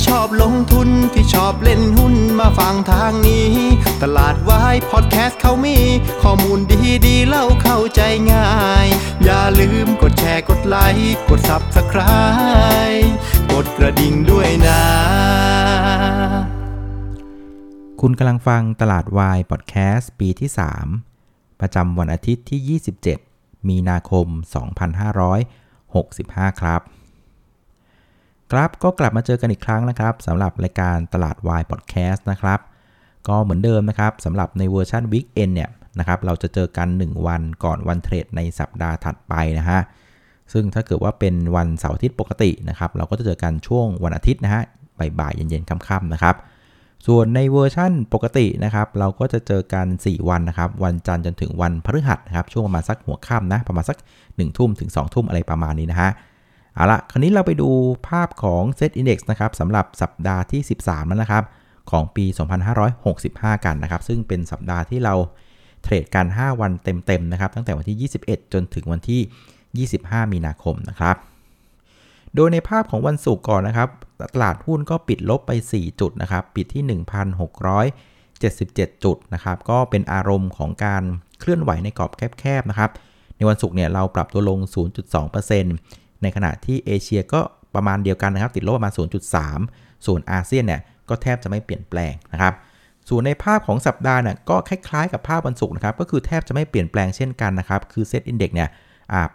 ที่ชอบลงทุนที่ชอบเล่นหุ้นมาฟังทางนี้ ตลาดวายพอดแคสต์เขามี ข้อมูลดีดีเล่าเข้าใจง่าย อย่าลืมกดแชร์กดไลค์กด Subscribe กดกระดิ่งด้วยนะ คุณกำลังฟังตลาดวายพอดแคสต์ปีที่ 3 ประจำวันอาทิตย์ที่ 27 มีนาคม 2565 ครับ ครับก็กลับมาเจอกันอีกครั้งนะครับสำหรับรายการตลาดวายพอดแคสต์นะครับ ก็เหมือนเดิมนะครับสำหรับในเวอร์ชัน Weekend เนี่ยนะครับเราจะเจอกัน 1 วันก่อนวันเทรดในสัปดาห์ถัดไปนะฮะซึ่งถ้าเกิดว่าเป็นวันเสาร์อาทิตย์ปกตินะครับเราก็จะเจอกันช่วงวันอาทิตย์นะฮะบ่ายๆเย็นๆค่ำๆนะครับ ส่วนในเวอร์ชั่นปกตินะครับเราก็จะเจอกัน 4 วันนะครับวันจันทร์จนถึงวันพฤหัสนะครับช่วงประมาณสักหัวค่ำนะประมาณสัก1ทุ่มถึง2ทุ่มอะไรประมาณนี้นะฮะ เอาละคราวนี้เราไปดูภาพของ Set Index นะครับสำหรับสัปดาห์ที่ 13แล้วนะครับ ของปี 2565 กันนะครับ ซึ่งเป็นสัปดาห์ที่เราเทรดกัน 5 วันเต็มๆนะครับ ตั้งแต่วันที่ 21 จนถึงวันที่ 25 มีนาคมนะครับ โดยในภาพของวันศุกร์ก่อนนะครับ ตลาดหุ้นก็ปิดลบไป 4 จุดนะครับ ปิดที่ 1,677 จุดนะครับ ก็เป็นอารมณ์ของการเคลื่อนไหวในกรอบแคบๆนะครับ ในวันศุกร์เนี่ยเราปรับตัวลง 0.2% ในขณะที่เอเชียก็ประมาณเดียวกันนะครับติดลบประมาณ 0.3 ส่วนอาเซียนเนี่ยก็แทบจะไม่เปลี่ยนแปลงนะครับส่วนในภาพของสัปดาห์เนี่ยก็คล้ายๆกับภาพวันศุกร์นะครับก็คือแทบจะไม่เปลี่ยนแปลงเช่นกันนะครับคือ SET Index เนี่ย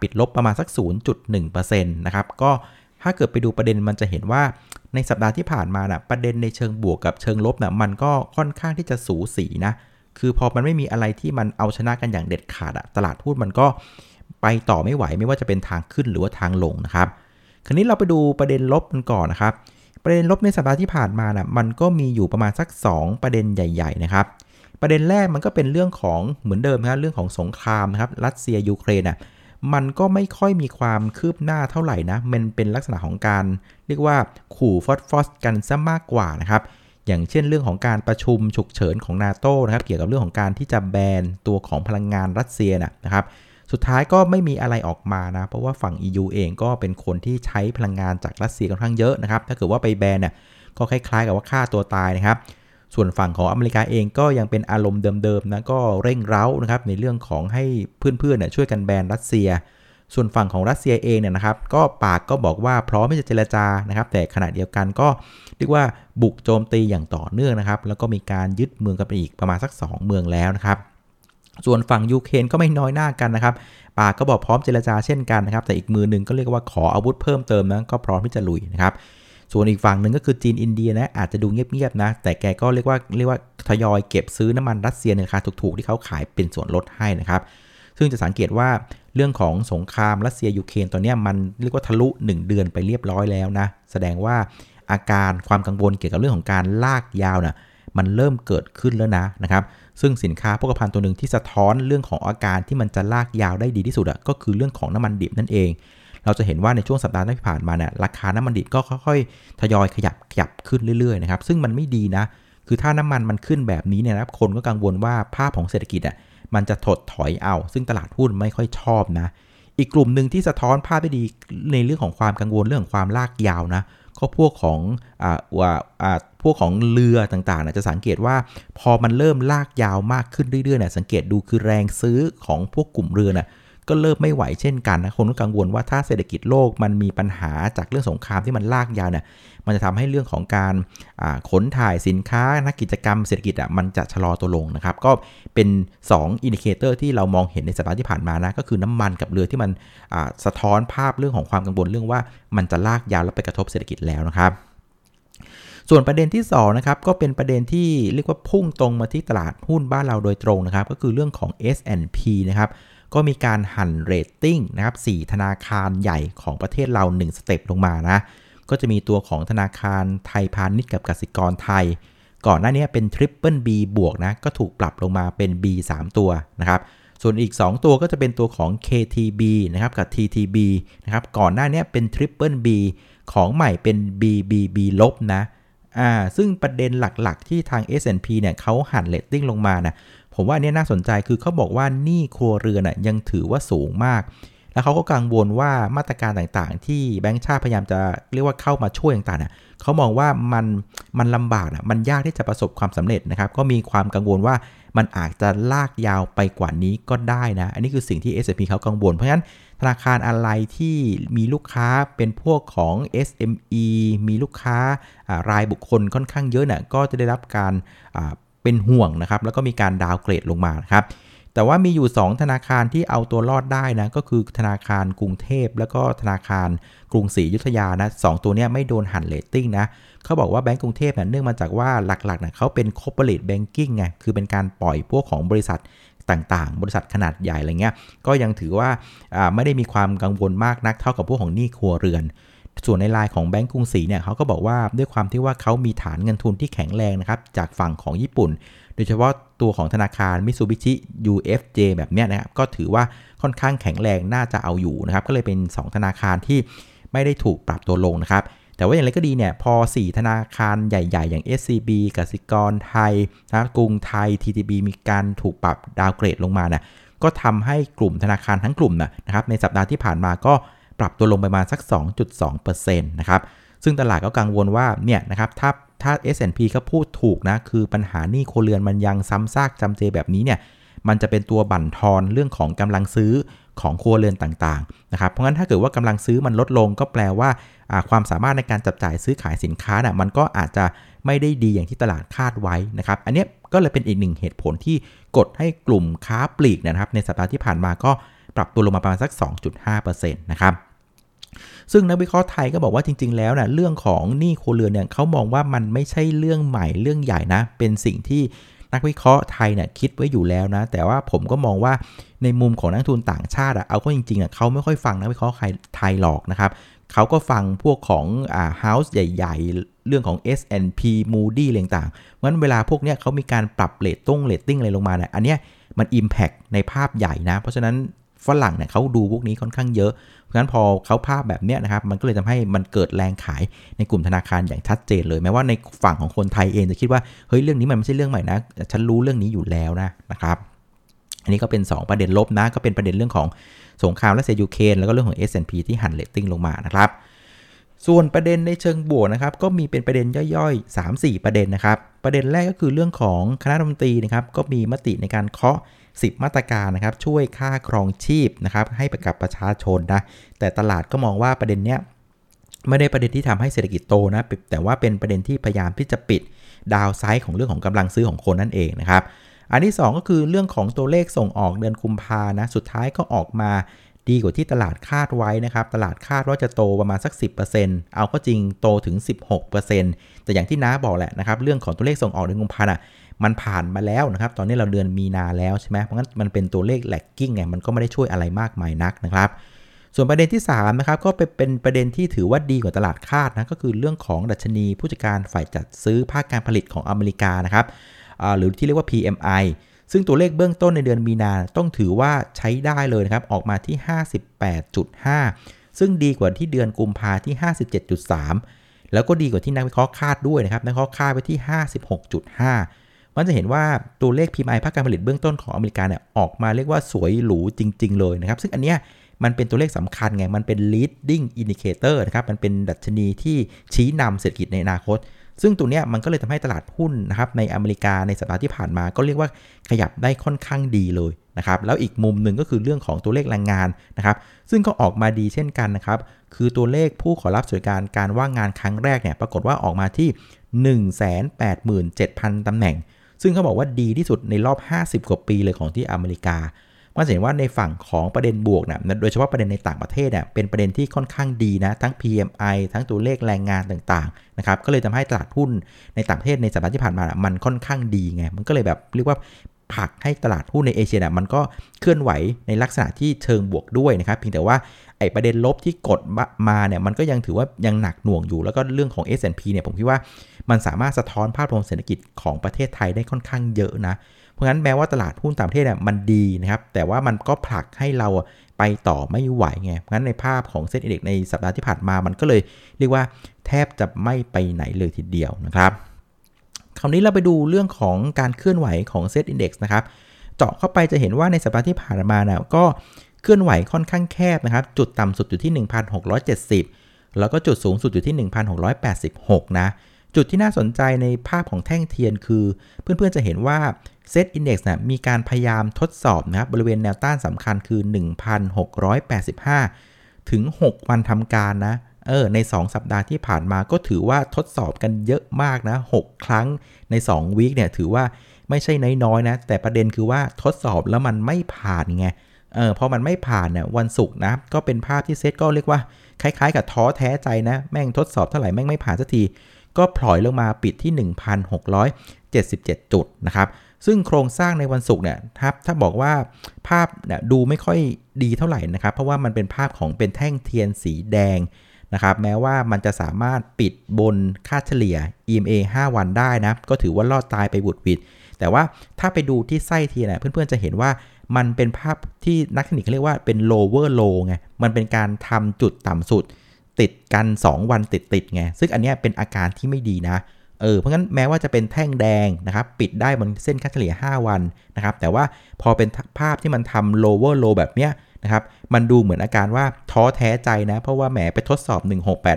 ปิดลบประมาณสัก 0.1%นะครับก็ถ้าเกิดไปดูประเด็นมันจะเห็นว่าในสัปดาห์ที่ผ่านมานะ่ะประเด็นในเชิงบวกกับเชิงลบนะ่ะมันก็ค่อนข้างที่จะสูสีนะคือพอมันไม่มีอะไรที่มันเอาชนะกันอย่างเด็ดขาดอะตลาดหุ้นมันก็ ไปต่อไม่ไหวไม่ว่าจะเป็นทางขึ้นหรือว่าทางลงนะครับคราวนี้เราไปดูประเด็นลบกันก่อนนะครับ ประเด็นลบในสัปดาห์ที่ผ่านมานะ่ะมันก็มีอยู่ประมาณสัก 2 ประเด็นใหญ่ ๆ นะครับ ประเด็นแรกมันก็เป็นเรื่องของเหมือนเดิมนะรเรื่องของสงครามนะครับรัสเซียยูเครนน่ะมันก็ไม่ค่อยมีความคืบหน้าเท่าไหร่นะ มันเป็นลักษณะของการ เรียกว่าขู่ฟอสฟอสกันซะมากกว่านะครับ อย่างเช่นเรื่องของการประชุมฉุกเฉินของนาโตนะครับ เกี่ยวกับเรื่องของการที่จะแบนตัวของพลังงานรัสเซียนะครับ สุดท้ายก็ไม่มีอะไรออกมานะ เพราะว่าฝั่ง EU เองก็เป็นคนที่ใช้พลังงานจากรัสเซียค่อนข้างเยอะนะครับ ถ้าเกิดว่าไปแบนเนี่ยก็คล้ายๆกับว่าฆ่าตัวตายนะครับ ส่วนฝั่งของอเมริกาเองก็ยังเป็นอารมณ์เดิมๆนะก็เร่งเร้านะครับในเรื่องของให้เพื่อนๆเนี่ยช่วยกันแบนรัสเซีย ส่วนฝั่งของรัสเซียเองเนี่ยนะครับ ก็ปากก็บอกว่าพร้อมที่จะเจรจานะครับ แต่ขณะเดียวกันก็เรียกว่าบุกโจมตีอย่างต่อเนื่องนะครับ แล้วก็มีการยึดเมืองกันไปอีกประมาณสัก 2 เมืองแล้วนะครับ ส่วนฝั่งยูเครนก็ไม่น้อยหน้ากันนะครับ ปากก็บอกพร้อมเจรจาเช่นกันนะครับ แต่อีกมือหนึ่งก็เรียกว่าขออาวุธเพิ่มเติมนะก็พร้อมที่จะลุยนะครับ ส่วนอีกฝั่งหนึ่งก็คือจีนอินเดียนะอาจจะดูเงียบๆนะ แต่แกก็เรียกว่าเรียกว่าทยอยเก็บซื้อน้ำมันรัสเซียในราคาถูกๆที่เขาขายเป็นส่วนลดให้นะครับ ซึ่งจะสังเกตว่าเรื่องของสงครามรัสเซียยูเครนตอนนี้มันเรียกว่าทะลุ 1 เดือนไปเรียบร้อยแล้วนะ แสดงว่าอาการความกังวลเกี่ยวกับเรื่องของการลากยาวนะ่ะมันเริ่มเกิดขึ้นแล้วนะนะครับ ซึ่งสินค้าโภคภัณฑ์ตัวหนึ่งที่สะท้อนเรื่องของอาการที่มันจะลากยาวได้ดีที่สุดอะก็คือเรื่องของน้ำมันดิบนั่นเอง เราจะเห็นว่าในช่วงสัปดาห์ที่ผ่านมาเนี่ยราคาน้ำมันดิบก็ค่อยๆทยอยขยับขยับขึ้นเรื่อยๆนะครับซึ่งมันไม่ดีนะ คือถ้าน้ำมันมันขึ้นแบบนี้เนี่ยนะคนก็กังวลว่าภาพของเศรษฐกิจอะมันจะถดถอยเอา ซึ่งตลาดหุ้นไม่ค่อยชอบนะ อีกกลุ่มหนึ่งที่สะท้อนภาพได้ดีในเรื่องของความกังวลเรื่องของความลากยาวนะ ก็พวกของอ่าว่าอ่าพวกของเรือต่างๆนะจะสังเกตว่าพอมันเริ่มลากยาวมากขึ้นเรื่อยๆเนี่ยสังเกตดูคือแรงซื้อของพวกกลุ่มเรือนะ ก็เริ่มไม่ไหวเช่นกันนะคนก็กังวลว่าถ้าเศรษฐกิจโลกมันมีปัญหาจากเรื่องสงครามที่มันลากยาวเนี่ยมันจะทำให้เรื่องของการขนถ่ายสินค้านักกิจกรรมเศรษฐกิจอะมันจะชะลอตัวลงนะครับก็เป็น2 indicator ที่เรามองเห็นในสัปดาห์ที่ผ่านมานะก็คือน้ำมันกับเรือที่มันสะท้อนภาพเรื่องของความกังวลเรื่องว่ามันจะลากยาวแล้วไปกระทบเศรษฐกิจแล้วนะครับส่วนประเด็นที่2นะครับก็เป็นประเด็นที่เรียกว่าพุ่งตรงมาที่ตลาดหุ้นบ้านเราโดยตรงนะครับก็คือเรื่องของ S&P นะครับ ก็มีการหั่นเรตติ้งนะครับ4ธนาคารใหญ่ของประเทศเรา 1 step ลงมานะ ก็จะมีตัวของธนาคารไทยพาณิชย์กับกสิกรไทย ก่อนหน้านี้เป็น Triple B บวกนะ ก็ถูกปรับลงมาเป็น B 3 ตัวนะครับ ส่วนอีก 2 ตัวก็จะเป็นตัวของ KTB นะครับกับ TTB นะครับ ก่อนหน้านี้เป็น Triple B ของใหม่เป็น BBB ลบนะอ่าซึ่งประเด็นหลักๆ ที่ทาง S&P เนี่ยเขาหันเรตติ้งลงมานะ ผมว่าอันนี้น่าสนใจคือเขาบอกว่าหนี้ครัวเรือนน่ะยังถือว่าสูงมาก แล้วเขาก็กังวลว่ามาตรการต่างๆ ที่แบงก์ชาติพยายามจะเรียกว่าเข้ามาช่วยต่างๆเนี่ยเขามองว่ามันมันลำบากอะมันยากที่จะประสบความสำเร็จนะครับ ก็มีความกังวลว่ามันอาจจะลากยาวไปกว่านี้ก็ได้นะ อันนี้คือสิ่งที่ S&P เขากังวล เพราะฉะนั้นธนาคารอะไรที่มีลูกค้าเป็นพวกของ SME มีลูกค้ารายบุคคลค่อนข้างเยอะนี่ยก็จะได้รับการ เป็นห่วงนะครับ แล้วก็มีการดาวเกรดลงมาครับ แต่ว่ามีอยู่ 2 ธนาคารที่เอาตัวรอดได้นะ ก็คือธนาคารกรุงเทพ แล้วก็ธนาคารกรุงศรีอยุธยานะ2 ตัวนี้ไม่โดนหั่นเรตติ้งนะเขาบอกว่าแบงก์กรุงเทพเนี่ยเนื่องมาจากว่าหลักๆนะเขาเป็น corporate banking ไง คือเป็นการปล่อยพวกของบริษัทต่างๆ บริษัทขนาดใหญ่อะไรเงี้ย ก็ยังถือว่าไม่ได้มีความกังวลมากนักเท่ากับพวกของหนี้ครัวเรือน ส่วนในรายของแบงก์กรุงศรีเนี่ยเขาก็บอกว่าด้วยความที่ว่าเขามีฐานเงินทุนที่แข็งแรงนะครับจากฝั่งของญี่ปุ่น โดยเฉพาะตัวของธนาคารมิตซูบิชิ UFJ แบบเนี้ยนะครับก็ถือว่าค่อนข้างแข็งแรงน่าจะเอาอยู่นะครับก็เลยเป็น 2 ธนาคารที่ไม่ได้ถูกปรับตัวลงนะครับแต่ว่าอย่างไรก็ดีเนี่ยพอ 4 ธนาคารใหญ่ ๆ อย่าง SCB กสิกรไทยนะกรุงไทย TTB มีการถูกปรับดาวเกรดลงมานะก็ทำให้กลุ่มธนาคารทั้งกลุ่มนะครับในสัปดาห์ที่ผ่านมาก็ ปรับตัวลงไปมาสัก 2.2%นะครับ ซึ่งตลาดก็กังวลว่าเนี่ยนะครับถ้าถ้า S&P เขาพูดถูกนะ คือปัญหานี้โคเรือนมันยังซ้ำซากจำเจแบบนี้เนี่ยมันจะเป็นตัวบั่นทอนเรื่องของกำลังซื้อของครัวเรือนต่างๆนะครับ เพราะงั้นถ้าเกิดว่ากำลังซื้อมันลดลงก็แปลว่าความสามารถในการจับจ่ายซื้อขายสินค้าน่ะมันก็อาจจะไม่ได้ดีอย่างที่ตลาดคาดไว้นะครับ อันนี้ก็เลยเป็นอีกหนึ่งเหตุผลที่กดให้กลุ่มค้าปลีกนะครับ ในสัปดาห์ที่ผ่านมาก็ ปรับตัวลงมาประมาณสัก 2.5%นะครับซึ่งนักวิเคราะห์ไทยก็บอกว่าจริง ๆ แล้วนะ่ะเรื่องของหนี้ครัวเรือนเนี่ยเขามองว่ามันไม่ใช่เรื่องใหม่เรื่องใหญ่นะ เป็นสิ่งที่นักวิเคราะห์ไทยเนี่ยคิดไว้อยู่แล้วนะ แต่ว่าผมก็มองว่าในมุมของนักลงทุนต่างชาติอะเอาก็จริงๆอะเขาไม่ค่อยฟังนักวิเคราะห์ไทยหรอกนะครับเขาก็ฟังพวกของอ่า house ใหญ่ ๆ เรื่องของ S&P Moody's อะไรต่างๆงั้นเวลาพวกเนี้ยเขามีการปรับเรตตุ้งเรตติ้งอะไรลงมาเนี่ยอันเนี้ยมัน impact ในภาพใหญ่นะ เพราะฉะนั้น ฝรั่งเนี่ยเขาดูพวกนี้ค่อนข้างเยอะ เพราะฉะนั้นพอเขาภาพแบบเนี้ยนะครับ มันก็เลยทำให้มันเกิดแรงขายในกลุ่มธนาคารอย่างชัดเจนเลย แม้ว่าในฝั่งของคนไทยเองจะคิดว่า เฮ้ย เรื่องนี้มันไม่ใช่เรื่องใหม่นะ ฉันรู้เรื่องนี้อยู่แล้วนะนะครับ อันนี้ก็เป็น 2 ประเด็นลบนะ ก็เป็นประเด็นเรื่องของสงครามรัสเซียยูเครนแล้วก็เรื่องของ S&P ที่หั่นเรตติ้งลงมานะครับ ส่วนประเด็นในเชิงบวกนะครับ ก็มีเป็นประเด็นย่อยๆ 3-4 ประเด็นนะครับ ประเด็นแรกก็คือเรื่องของคณะรัฐมนตรีนะครับ ก็มีมติในการเคาะ 10 มาตรการนะครับ ช่วยค่าครองชีพนะครับให้ไปกับประชาชนนะ แต่ตลาดก็มองว่าประเด็นเนี้ยไม่ได้ประเด็นที่ทำให้เศรษฐกิจโตนะ แต่ว่าเป็นประเด็นที่พยายามที่จะปิดดาวไซด์ของเรื่องของกำลังซื้อของคนนั่นเองนะครับ อันที่ 2 ก็คือเรื่องของตัวเลขส่งออกเดือนกุมภานะ สุดท้ายก็ออกมาดีกว่าที่ตลาดคาดไว้นะครับ ตลาดคาดว่าจะโตประมาณสัก 10%เอาก็จริงโตถึง 16%แต่อย่างที่น้าบอกแหละนะครับ เรื่องของตัวเลขส่งออกเดือนกุมภาอะ มันผ่านมาแล้วนะครับ ตอนนี้เราเดือนมีนาแล้วใช่ไหมเพราะงั้นมันเป็นตัวเลขแลกกิ้งไงมันก็ไม่ได้ช่วยอะไรมากมายนักนะครับ ส่วนประเด็นที่3นะครับก็เป็นประเด็นที่ถือว่าดีกว่าตลาดคาดนะก็คือเรื่องของดัชนีผู้จัดการฝ่ายจัดซื้อภาคการผลิตของอเมริกานะครับหรือที่เรียกว่า PMI ซึ่งตัวเลขเบื้องต้นในเดือนมีนาต้องถือว่าใช้ได้เลยนะครับ ออกมาที่ 58.5 ซึ่งดีกว่าที่เดือนกุมภาที่ 57.3 แล้วก็ดีกว่าที่นักวิเคราะห์คาดด้วยนะครับ นักวิเคราะห์คาดไว้ที่ 56.5 มันจะเห็นว่าตัวเลข PMI ภาคการผลิตเบื้องต้นของอเมริกาเนี่ยออกมาเรียกว่าสวยหรูจริง ๆ เลยนะครับ ซึ่งอันเนี้ยมันเป็นตัวเลขสำคัญไง มันเป็น leading indicator นะครับ มันเป็นดัชนีที่ชี้นำเศรษฐกิจในอนาคต ซึ่งตัวเนี้ยมันก็เลยทำให้ตลาดหุ้นนะครับในอเมริกาในสัปดาห์ที่ผ่านมา ก็เรียกว่าขยับได้ค่อนข้างดีเลยนะครับ แล้วอีกมุมหนึ่งก็คือเรื่องของตัวเลขแรงงานนะครับ ซึ่งก็ออกมาดีเช่นกันนะครับ คือตัวเลขผู้ขอรับสวัสดิการการว่างงานครั้งแรกเนี่ย ปรากฏว่าออกมาที่ 187,000 ตำแหน่ง ซึ่งเขาบอกว่าดีที่สุดในรอบ 50 กว่าปีเลยของที่อเมริกามันเห็นว่าในฝั่งของประเด็นบวกนะโดยเฉพาะประเด็นในต่างประเทศเนี่ยเป็นประเด็นที่ค่อนข้างดีนะ ทั้ง PMI ทั้งตัวเลขแรงงานต่างๆนะครับ ก็เลยทำให้ตลาดหุ้นในต่างประเทศในสัปดาห์ที่ผ่านมามันค่อนข้างดีไง มันก็เลยแบบเรียกว่า ผลักให้ตลาดหุ้นในเอเชียเนี่ยมันก็เคลื่อนไหวในลักษณะที่เชิงบวกด้วยนะครับเพียงแต่ว่าไอ้ประเด็นลบที่กดมาเนี่ยมันก็ยังถือว่ายังหนักหน่วงอยู่ แล้วก็เรื่องของ S&P เนี่ยผมคิดว่ามันสามารถสะท้อนภาพรวมเศรษฐกิจของประเทศไทยได้ค่อนข้างเยอะนะ เพราะงั้นแม้ว่าตลาดหุ้นต่างประเทศเนี่ยมันดีนะครับ แต่ว่ามันก็ผลักให้เราไปต่อไม่ไหวไง เพราะงั้นในภาพของเซ็นอิเด็กในสัปดาห์ที่ผ่านมามันก็เลยเรียกว่าแทบจะไม่ไปไหนเลยทีเดียวนะครับ คราวนี้เราไปดูเรื่องของการเคลื่อนไหวของเซตอินดี x นะครับ เจาะเข้าไปจะเห็นว่าในสัปดาห์ที่ผ่านมานี่ยก็เคลื่อนไหวค่อนข้างแคบนะครับ จุดต่ำสุดอยู่ที่ 1,670 แล้วก็จุดสูงสุดอยู่ที่ 1,686 นะ จุดที่น่าสนใจในภาพของแท่งเทียนคือ เพื่อนๆจะเห็นว่าเซตอินดี x นะมีการพยายามทดสอบนะครับบริเวณแนวต้านสำคัญคือ 1,685 ถึง 6 วันทำการนะ เออใน 2 สัปดาห์ที่ผ่านมาก็ถือว่าทดสอบกันเยอะมากนะ 6 ครั้งใน2 week เนี่ยถือว่าไม่ใช่น้อยๆนะ แต่ประเด็นคือว่าทดสอบแล้วมันไม่ผ่านไงเออพอมันไม่ผ่านเนี่ยวันศุกร์นะ ก็เป็นภาพที่เซตก็เรียกว่า คล้ายๆ กับท้อแท้ใจนะ แม่งทดสอบเท่าไหร่แม่งไม่ผ่านสักที ก็พลอยลงมาปิดที่ 1,677 จุดนะครับซึ่งโครงสร้างในวันศุกร์เนี่ยครับถ้าบอกว่าภาพเนี่ยดูไม่ค่อยดีเท่าไหร่นะครับ เพราะว่ามันเป็นภาพของเป็นแท่งเทียนสีแดง นะครับแม้ว่ามันจะสามารถปิดบนค่าเฉลี่ย EMA 5 วันได้นะ ก็ถือว่ารอดตายไปบุดวิด แต่ว่าถ้าไปดูที่ไส้เทียนเนี่ยเพื่อนๆจะเห็นว่ามันเป็นภาพที่นักเทคนิคเรียกว่าเป็น lower low ไง มันเป็นการทำจุดต่ำสุด ติดกัน 2 วันติดติดไง ซึ่งอันนี้เป็นอาการที่ไม่ดีนะ เออ เพราะงั้นแม้ว่าจะเป็นแท่งแดงนะครับปิดได้บนเส้นค่าเฉลี่ย 5 วันนะครับ แต่ว่าพอเป็นภาพที่มันทำ lower low แบบเนี้ย นะครับ มันดูเหมือนอาการว่าท้อแท้ใจนะ เพราะว่าแหมไปทดสอบ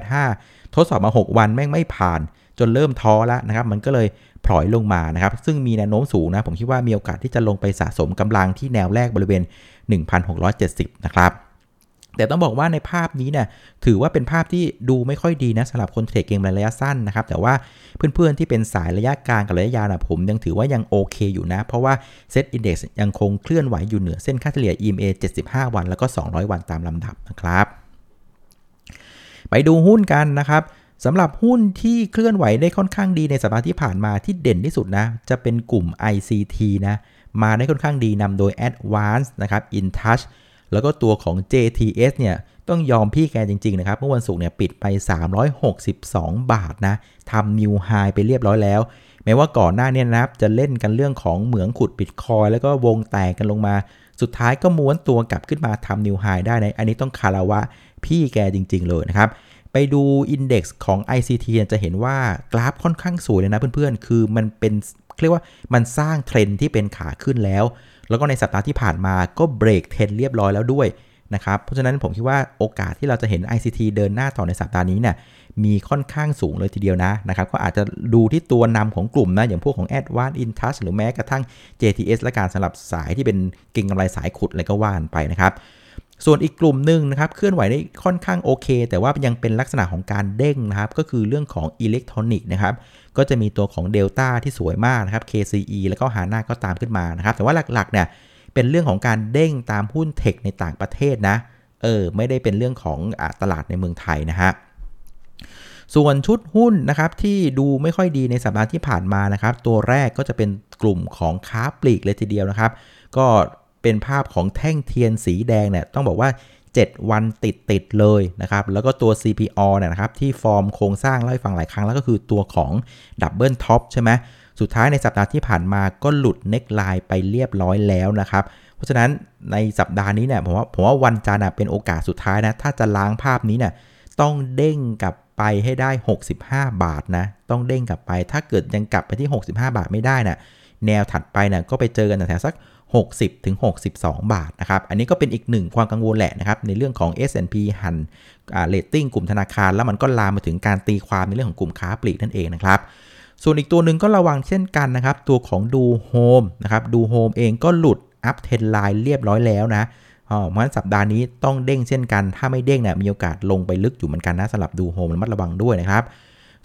1685 ทดสอบมา 6 วันแม่งไม่ผ่าน จนเริ่มท้อแล้วนะครับ มันก็เลยพลอยลงมานะครับ ซึ่งมีแนวโน้มสูงนะ ผมคิดว่ามีโอกาสที่จะลงไปสะสมกำลังที่แนวแรกบริเวณ 1,670 นะครับ แต่ต้องบอกว่าในภาพนี้เนี่ยถือว่าเป็นภาพที่ดูไม่ค่อยดีนะสำหรับคนเทรดเกมระยะสั้นนะครับ แต่ว่าเพื่อนๆที่เป็นสายระยะกลางกับระยะยาวนะผมยังถือว่ายังโอเคอยู่นะ เพราะว่าเซตอินดี x ยังคงเคลื่อนไหวอยู่เหนือเส้นค่าเฉลี่ย EMA 75 วันแล้วก็ 200 วันตามลำดับนะครับ ไปดูหุ้นกันนะครับสำหรับหุ้นที่เคลื่อนไหวได้ค่อนข้างดีในสัปดาห์ที่ผ่านมาที่เด่นที่สุดนะ จะเป็นกลุ่ม ICT นะ มาได้ค่อนข้างดีนำโดย Advance นะครับ InTouch แล้วก็ตัวของ JTS เนี่ยต้องยอมพี่แกจริง ๆ นะครับ เมื่อวันศุกร์เนี่ยปิดไป 362 บาทนะทำนิวไฮไปเรียบร้อยแล้ว แม้ว่าก่อนหน้านี้นะครับจะเล่นกันเรื่องของเหมืองขุดบิตคอยแล้วก็วงแตกกันลงมา สุดท้ายก็ม้วนตัวกลับขึ้นมาทำนิวไฮได้ในอันนี้ต้องคาราวะพี่แกจริง ๆ เลยนะครับไปดู index ของ ICT จะเห็นว่ากราฟค่อนข้างสวยเลยนะเพื่อนๆ คือมันเป็นเรียกว่ามันสร้างเทรนที่เป็นขาขึ้นแล้ว แล้วก็ในสัปดาห์ที่ผ่านมาก็ break trend เรียบร้อยแล้วด้วยนะครับ เพราะฉะนั้นผมคิดว่าโอกาสที่เราจะเห็น ICT เดินหน้าต่อในสัปดาห์นี้เนี่ยมีค่อนข้างสูงเลยทีเดียวนะนะครับ ก็อาจจะดูที่ตัวนำของกลุ่มนะ อย่างพวกของ a d v a n c e InTouch หรือแม้กระทั่ง JTS และการสำหรับสายที่เป็นเก่งกำไรสายขุดอะไรก็ว่านไปนะครับ ส่วนอีกกลุ่มหนึ่งนะครับ เคลื่อนไหวได้ค่อนข้างโอเค แต่ว่ายังเป็นลักษณะของการเด้งนะครับ ก็คือเรื่องของอิเล็กทรอนิกส์นะครับ ก็จะมีตัวของ Delta ที่สวยมากนะครับ KCE แล้วก็หาหน้าก็ตามขึ้นมานะครับ แต่ว่าหลักๆเนี่ยเป็นเรื่องของการเด้งตามหุ้นเทคในต่างประเทศนะ เออ ไม่ได้เป็นเรื่องของอตลาดในเมืองไทยนะฮะ ส่วนชุดหุ้นนะครับที่ดูไม่ค่อยดีในสัปดาห์ที่ผ่านมานะครับ ตัวแรกก็จะเป็นกลุ่มของค้าปลีกเลยทีเดียวนะครับ ก็เป็นภาพของแท่งเทียนสีแดงเนี่ยต้องบอกว่า 7 วันติดติดเลยนะครับ แล้วก็ตัว CPALL เนี่ยนะครับที่ฟอร์มโครงสร้างเล่าให้ฟังหลายครั้งแล้วก็คือตัวของ double top ใช่ไหมสุดท้ายในสัปดาห์ที่ผ่านมาก็หลุด neckline ไปเรียบร้อยแล้วนะครับ เพราะฉะนั้นในสัปดาห์นี้เนี่ยผมว่าผมว่าวันจันทร์เป็นโอกาสสุดท้ายนะ ถ้าจะล้างภาพนี้เนี่ยต้องเด้งกลับไปให้ได้ 65 บาทนะ ต้องเด้งกลับไป ถ้าเกิดยังกลับไปที่ 65 บาทไม่ได้น่ะแนวถัดไปเนี่ยก็ไปเจอกันแถวสัก 60ถึง62 บาทนะครับ อันนี้ก็เป็นอีกหนึ่งความกังวลแหละนะครับ ในเรื่องของ S&P หั่นเรตติ้งกลุ่มธนาคาร แล้วมันก็ลามมาถึงการตีความในเรื่องของกลุ่มค้าปลีกนั่นเองนะครับ ส่วนอีกตัวหนึ่งก็ระวังเช่นกันนะครับ ตัวของดูโฮมนะครับดูโฮมเองก็หลุด uptrend line เรียบร้อยแล้วนะเพราะฉะนั้นสัปดาห์นี้ต้องเด้งเช่นกัน ถ้าไม่เด้งเนี่ยมีโอกาสลงไปลึกอยู่เหมือนกันนะสำหรับดูโฮมระมัดระวังด้วยนะครับ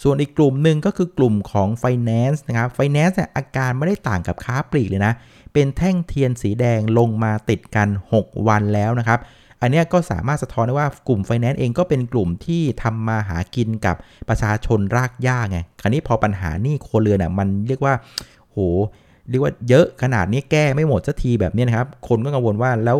ส่วนอีกกลุ่มหนึ่งก็คือกลุ่มของ Finance นะครับ Finance เนี่ยอาการไม่ได้ต่างกับค้าปลีกเลยนะ เป็นแท่งเทียนสีแดงลงมาติดกัน 6 วันแล้วนะครับ อันนี้ก็สามารถสะท้อนได้ว่ากลุ่มไฟแนนซ์เองก็เป็นกลุ่มที่ทำมาหากินกับประชาชนรากหญ้าไง คราวนี้พอปัญหานี่โคเรือนอะมันเรียกว่าโหเรียกว่าเยอะขนาดนี้แก้ไม่หมดสักทีแบบนี้นะครับ คนก็กังวลว่าแล้ว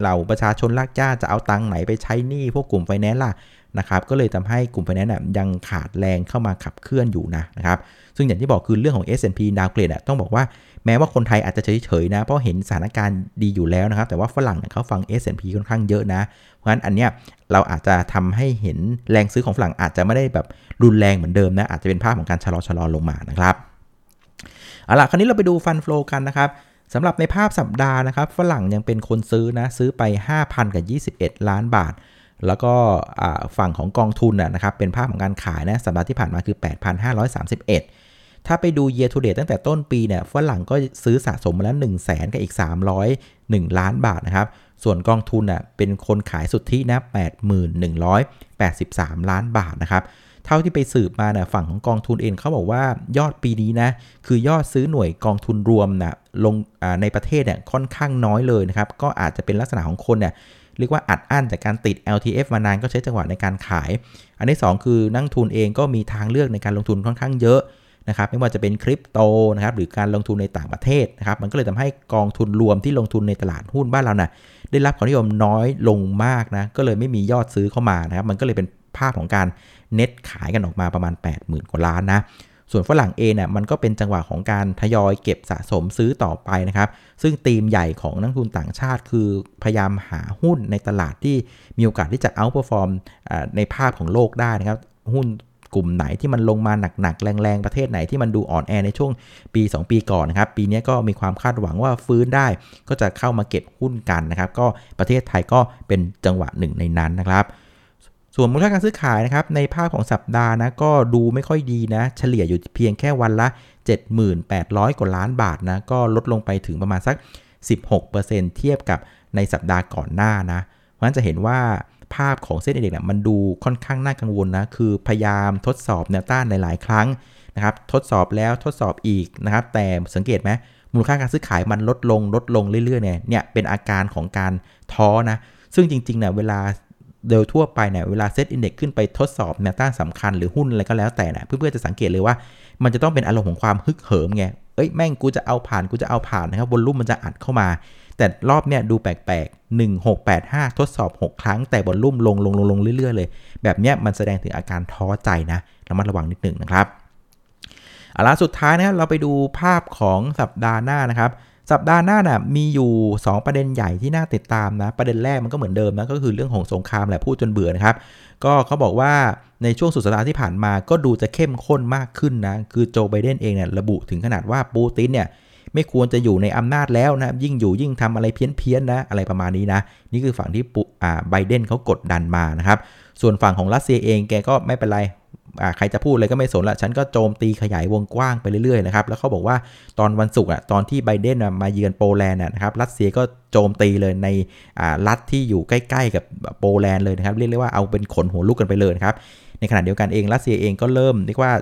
เหล่าประชาชนรากหญ้าจะเอาตังค์ไหนไปใช้หนี้พวกกลุ่มไฟแนนซ์ล่ะ นะครับก็เลยทำให้กลุ่มไฟแนนซ์ยังขาดแรงเข้ามาขับเคลื่อนอยู่นะนะครับซึ่งอย่างที่บอกคือเรื่องของ S&P ดาวเกรดต้องบอกว่าแม้ว่าคนไทยอาจจะเฉยๆนะเพราะเห็นสถานการณ์ดีอยู่แล้วนะครับ แต่ว่าฝรั่งเขาฟัง S&P ค่อนข้างเยอะนะ เพราะฉะนั้นอันเนี้ยเราอาจจะทำให้เห็นแรงซื้อของฝรั่งอาจจะไม่ได้แบบรุนแรงเหมือนเดิมนะอาจจะเป็นภาพของการชะลอชะลอลงมานะครับเอาล่ะคราวนี้เราไปดูฟันฟลูกันนะครับสำหรับในภาพสัปดาห์นะครับฝรั่งยังเป็นคนซื้อนะซื้อไป 5,021 ล้านบาท แล้วก็ฝั่งของกองทุนนะครับเป็นภาพของการขายนะสัปดาห์ที่ผ่านมาคือ 8,531 ถ้าไปดู year to date ตั้งแต่ต้นปีเนี่ยฝรั่งก็ซื้อสะสมมาแล้ว1 0 0 0 0แสนกับอีก 301 ล้านบาทนะครับ ส่วนกองทุนอะเป็นคนขายสุทธินะ81,183 ล้านบาทนะครับเท่าที่ไปสืบมาเนี่ยฝั่งของกองทุนเองเขาบอกว่ายอดปีนี้นะคือยอดซื้อหน่วยกองทุนรวมนะลงในประเทศเนี่ยค่อนข้างน้อยเลยนะครับก็อาจจะเป็นลักษณะของคนเนี่ย เรียกว่าอัดอั้นจากการติด LTF มานานก็ใช้จังหวะในการขาย อันที่ 2 คือนักทุนเองก็มีทางเลือกในการลงทุนค่อนข้างเยอะนะครับไม่ว่าจะเป็นคริปโตนะครับหรือการลงทุนในต่างประเทศนะครับมันก็เลยทำให้กองทุนรวมที่ลงทุนในตลาดหุ้นบ้านเรานะ่ะได้รับความนิยมน้อยลงมากนะก็เลยไม่มียอดซื้อเข้ามานะครับมันก็เลยเป็นภาพของการเน็ตขายกันออกมาประมาณ 80,000 กว่าล้านนะ ส่วนฝรั่งเองเนี่ยมันก็เป็นจังหวะของการทยอยเก็บสะสมซื้อต่อไปนะครับ ซึ่งธีมใหญ่ของนักลงทุนต่างชาติคือพยายามหาหุ้นในตลาดที่มีโอกาสที่จะ outperform ในภาพของโลกได้นะครับ หุ้นกลุ่มไหนที่มันลงมาหนักๆ แรงๆ ประเทศไหนที่มันดูอ่อนแอในช่วงปี 2 ปีก่อนนะครับ ปีนี้ก็มีความคาดหวังว่าฟื้นได้ ก็จะเข้ามาเก็บหุ้นกันนะครับ ก็ประเทศไทยก็เป็นจังหวะหนึ่งในนั้นนะครับ ส่วนมูลค่าการซื้อขายนะครับในภาพของสัปดาห์นะก็ดูไม่ค่อยดีนะ เฉลี่ยอยู่เพียงแค่วันละ 7800 กว่าล้านบาทนะก็ลดลงไปถึงประมาณสัก 16%เทียบกับในสัปดาห์ก่อนหน้านะเพราะฉะนั้นจะเห็นว่าภาพของเส้นเอกเนี่ยมันดูค่อนข้างน่ากังวลนะคือพยายามทดสอบแนวต้านหลาย ๆ ครั้งนะครับทดสอบแล้วทดสอบอีกนะครับแต่สังเกตไหมมูลค่าการซื้อขายมันลดลงลดลงเรื่อยๆเนี่ยเนี่ยเป็นอาการของการท้อนะซึ่งจริงๆเนี่ยเวลา โดยทั่วไปเนี่ยเวลาเซตอินเด็กขึ้นไปทดสอบแนวต้านสำคัญหรือหุ้นอะไรก็แล้วแต่นะเพื่อนๆจะสังเกตเลยว่า มันจะต้องเป็นอารมณ์ของความฮึกเหิมไงเอ้ยแม่งกูจะเอาผ่านกูจะเอาผ่านนะครับบนรุ่มมันจะอัดเข้ามา แต่รอบเนี่ยดูแปลกๆ 1685 ทดสอบ 6 ครั้งแต่บนรุ่มลงลงลงลงเรื่อยๆเลย แบบเนี้ยมันแสดงถึงอาการท้อใจนะระมัดระวังนิดหนึ่งนะครับเอาละสุดท้ายนะเราไปดูภาพของสัปดาห์หน้านะครับ สัปดาห์หน้าน่ะมีอยู่ 2 ประเด็นใหญ่ที่น่าติดตามนะ ประเด็นแรกมันก็เหมือนเดิมนะ ก็คือเรื่องของสงครามแหละพูดจนเบื่อนะครับ ก็เขาบอกว่าในช่วงสุดสัปดาห์ที่ผ่านมาก็ดูจะเข้มข้นมากขึ้นนะ คือโจไบเดนเองเนี่ยระบุถึงขนาดว่าปูตินเนี่ยไม่ควรจะอยู่ในอำนาจแล้วนะ ยิ่งอยู่ยิ่งทำอะไรเพี้ยนๆนะ อะไรประมาณนี้นะ นี่คือฝั่งที่ปุอ่าไบเดนเขากดดันมานะครับ ส่วนฝั่งของรัสเซียเองแกก็ไม่เป็นไร ใครจะพูดอะไรก็ไม่สนละ ฉันก็โจมตีขยายวงกว้างไปเรื่อยๆนะครับ แล้วเขาบอกว่าตอนวันศุกร์อะ ตอนที่ไบเดนมาเยือนโปแลนด์นะครับ รัสเซียก็โจมตีเลยในรัฐที่อยู่ใกล้ ๆ กับโปแลนด์เลยนะครับ เรียกได้ว่าเอาเป็นขนหัวลุกกันไปเลยนะครับ ในขณะเดียวกันเองรัสเซียเองก็เริ่มเรียกว่า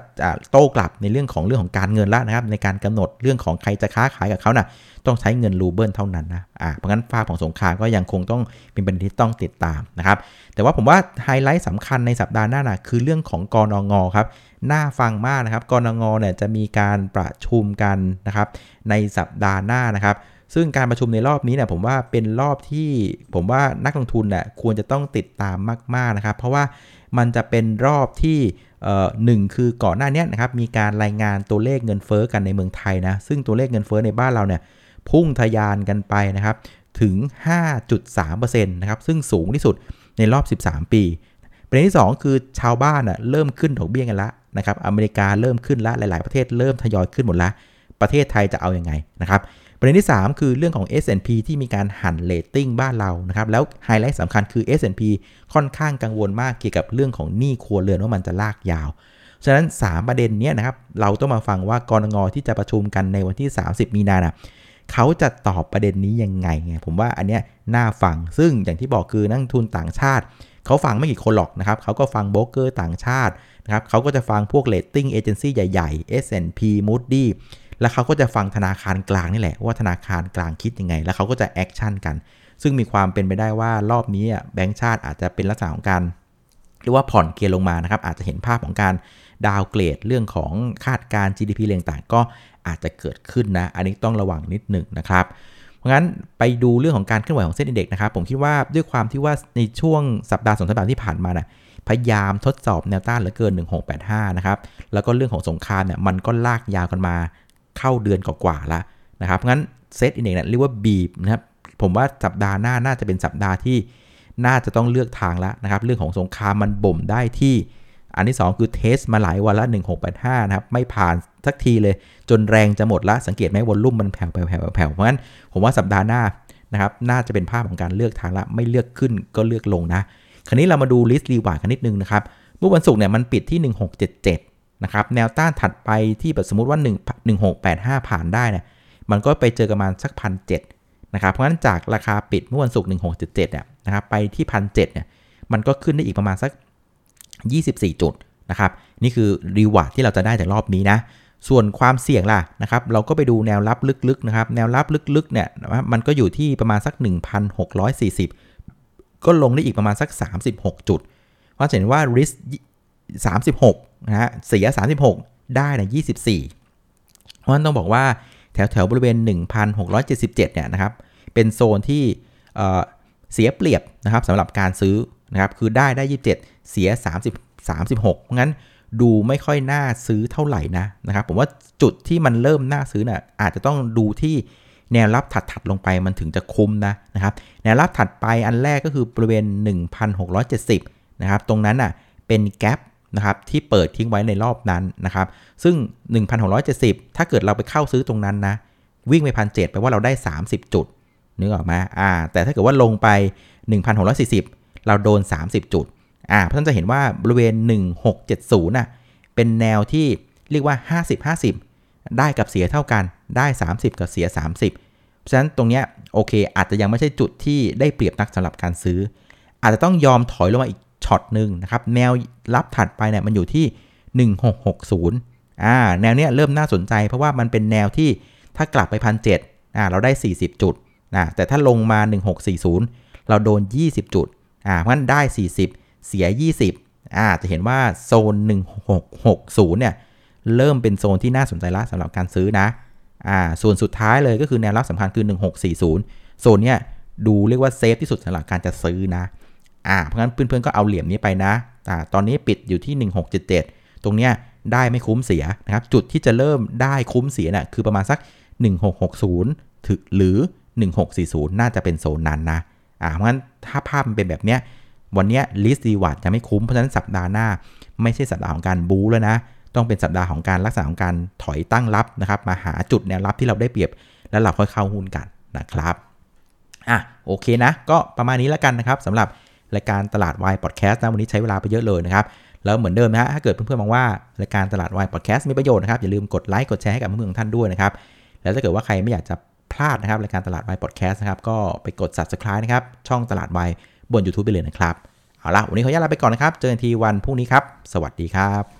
โต้กลับในเรื่องของเรื่องของการเงินแล้วนะครับในการกำหนดเรื่องของใครจะค้าขายกับเขาน่ะต้องใช้เงินรูเบิลเท่านั้นนะอ่าเพราะงั้นฟ้าของสงครามก็ยังคงต้องเป็นประเด็นที่ต้องติดตามนะครับ แต่ว่าผมว่าไฮไลท์สำคัญในสัปดาห์หน้านะคือเรื่องของกนง. ครับน่าฟังมากนะครับกรงงเนี่ยจะมีการประชุมกันนะครับในสัปดาห์หน้านะครับ ซึ่งการประชุมในรอบนี้เนี่ยผมว่าเป็นรอบที่ผมว่านักลงทุนเนี่ยควรจะต้องติดตามมาก ๆนะครับ เพราะว่ามันจะเป็นรอบที่หนึ่งคือก่อนหน้านี้นะครับมีการรายงานตัวเลขเงินเฟอ้อกันในเมืองไทยนะซึ่งตัวเลขเงินเฟอ้อในบ้านเราเนี่ยพุ่งทะยานกันไปนะครับถึง 5.3%นะครับซึ่งสูงที่สุดในรอบ 13 ปีประเด็นที่ 2 คือชาวบ้านอะเริ่มขึ้นดอกเบี้ยกันละนะครับอเมริกาเริ่มขึ้นละหลาย ๆ ประเทศเริ่มทยอยขึ้นหมดละประเทศไทยจะเอาอย่างไงนะครับ ประเด็นที่ 3 คือเรื่องของ S&P ที่มีการหั่นเลตติ้งบ้านเรานะครับแล้วไฮไลท์สำคัญคือ S&P ค่อนข้างกังวลมากเกี่ยวกับเรื่องของหนี้ครัวเรือนว่ามันจะลากยาว ฉะนั้น 3 ประเด็นนี้นะครับเราต้องมาฟังว่ากนง. ที่จะประชุมกันในวันที่ 30 มีนานะเขาจะตอบประเด็นนี้ยังไงไงผมว่าอันเนี้ยน่าฟังซึ่งอย่างที่บอกคือนักลงทุนต่างชาติเขาฟังไม่กี่คนหรอกนะครับ เขาก็ฟังโบรกเกอร์ต่างชาตินะครับ เขาก็จะฟังพวก rating agency ใหญ่ ๆ S&P Moody's แล้วเขาก็จะฟังธนาคารกลางนี่แหละว่าธนาคารกลางคิดยังไง แล้วเขาก็จะ action กัน ซึ่งมีความเป็นไปได้ว่ารอบนี้แบงก์ชาติอาจจะเป็นลักษณะของการหรือว่าผ่อนเกียร์ลงมานะครับ อาจจะเห็นภาพของการ downgrade เรื่องของคาดการ GDP เรื่องต่างก็อาจจะเกิดขึ้นนะ อันนี้ต้องระวังนิดหนึ่งนะครับ เพราะงั้นไปดูเรื่องของการเคลื่อนไหวของ SET Index นะครับ ผมคิดว่าด้วยความที่ว่าในช่วงสัปดาห์สองสัปดาห์ที่ผ่านมานะพยายามทดสอบแนวต้านเหลือเกิน 1685 นะครับ แล้วก็เรื่องของสงครามเนี่ยมันก็ลากยาวกันมา เข้าเดือนกว่าๆแล้วนะครับงั้น SET Index เนี่ยเรียกว่าบีบนะครับผมว่าสัปดาห์หน้าน่าจะเป็นสัปดาห์ที่น่าจะต้องเลือกทางแล้วนะครับเรื่องของสงครามมันบ่มได้ที่ อันที่ 2 คือ test มาหลายวันละ 1685 นะครับ ไม่ผ่านสักทีเลยจนแรงจะหมดละสังเกตไหมวอลลุ่มมันแผ่วแผ่วแผ่วแผ่วเพราะงั้นผมว่าสัปดาห์หน้านะครับน่าจะเป็นภาพของการเลือกทางละไม่เลือกขึ้นก็เลือกลงนะ คราวนี้เรามาดูลิสต์รีวาร์ดกันนิดนึงนะครับเมื่อวันศุกร์เนี่ยมันปิดที่ 1677 นะครับแนวต้านถัดไปที่แบบสมมติว่า 1 1685 ผ่านได้เนี่ยมันก็ไปเจอประมาสักพันเนะครับเพราะฉะนั้นจากราคาปิดเมื่อวันศุกร์1677เนี่ยนะครับไปที่พันเเนี่ยมันก็ขึ้นได้อีกประมาณสัก 24 จุดนะครับนี่คือรีวาร์ดที่เราจะได้จากรอบนี้นะส่วนความเสี่ยงล่ะนะครับเราก็ไปดูแนวรับลึกๆนะครับแนวรับลึกๆเนี่ยมันก็อยู่ที่ประมาณสัก 1,640 ก็ลงได้อีกประมาณสัก 36 จุด เพราะเห็นว่า risk 36 นะฮะเสีย 36 ได้ใน24 เพราะฉะนั้นต้องบอกว่าแถวแถวบริเวณ 1,677 เนี่ยนะครับ เป็นโซนที่เสียเปรียบนะครับสำหรับการซื้อนะครับคือได้ได้ 27 เสีย 30 36งั้นดูไม่ค่อยน่าซื้อเท่าไหร่นะนะครับ ผมว่าจุดที่มันเริ่มน่าซื้อนะ่ะอาจจะต้องดูที่แนวรับถัดๆลงไปมันถึงจะคุ้มนะนะครับ แนวรับถัดไปอันแรกก็คือบริเวณ 1,670 นะครับ ตรงนั้นอะเป็นแกลบ นะครับที่เปิดทิ้งไว้ในรอบนั้นนะครับ ซึ่ง 1,670 ถ้าเกิดเราไปเข้าซื้อตรงนั้นนะ วิ่งไปพันเแปลว่าเราได้ 30 จุดนึกออกไหมอ่า แต่ถ้าเกิดว่าลงไป 1,640 เราโดน 30 จุด อ่า เพราะฉะนั้นจะเห็นว่าบริเวณ 1670น่ะเป็นแนวที่เรียกว่า 50-50 ได้กับเสียเท่ากันได้ 30 กับเสีย 30 เพราะฉะนั้นตรงเนี้ยโอเค อาจจะยังไม่ใช่จุดที่ได้เปรียบนักสำหรับการซื้อ อาจจะต้องยอมถอยลงมาอีก ช็อตหนึ่งนะครับแนวรับถัดไปเนี่ยมันอยู่ที่ 1660อ่าแนวเนี้ยเริ่มน่าสนใจ เพราะว่ามันเป็นแนวที่ถ้ากลับไปพันเอ่าเราได้ 40 จุดนะแต่ถ้าลงมา 1640 เราโดน 20 จุดอ่าเพราะนั้นได้ 40 เสีย 20อ่าจะเห็นว่าโซน 1660 เนี่ยเริ่มเป็นโซนที่น่าสนใจละสำหรับการซื้อนะอ่าส่วนสุดท้ายเลยก็คือแนวรับสำคัญคือ 1640 โซนเนี้ยดูเรียกว่าเซฟที่สุดสำหรับการจะซื้อนะ อ่าเพราะงั้นเพื่อนๆก็เอาเหลี่ยมนี้ไปนะอ่าตอนนี้ปิดอยู่ที่ 1677 ตรงเนี้ยได้ไม่คุ้มเสียนะครับจุดที่จะเริ่มได้คุ้มเสียน่ะคือประมาณสัก 1660ถึงหรือ 1640 น่าจะเป็นโซนนั้นนะอ่าเพราะฉะนั้นถ้าภาพมันเป็นแบบเนี้ยวันนี้ risk reward จะไม่คุ้มเพราะฉะนั้นสัปดาห์หน้า ไม่ใช่สัปดาห์ของการบู๊แล้วนะ ต้องเป็นสัปดาห์ของการรักษาของการถอยตั้งรับนะครับ มาหาจุดแนวรับที่เราได้เปรียบ แล้วเราค่อยเข้าหุ้นกันนะครับอะโอเคนะ ก็ประมาณนี้แล้วกันนะครับสำหรับ รายการตลาดวายพอดแคสต์นะวันนี้ใช้เวลาไปเยอะเลยนะครับแล้วเหมือนเดิมนะฮะถ้าเกิดเพื่อนๆมองว่ารายการตลาดวายพอดแคสต์มีประโยชน์นะครับอย่าลืมกดไลค์กดแชร์ให้กับเพื่อนๆท่านด้วยนะครับแล้วถ้าเกิดว่าใครไม่อยากจะพลาดนะครับรายการตลาดวายพอดแคสต์นะครับก็ไปกด subscribe นะครับช่องตลาดวายบน YouTube ไปเลยนะครับเอาละวันนี้ขออนุญาตลาไปก่อนนะครับเจอกันทีวันพรุ่งนี้ครับ สวัสดีครับ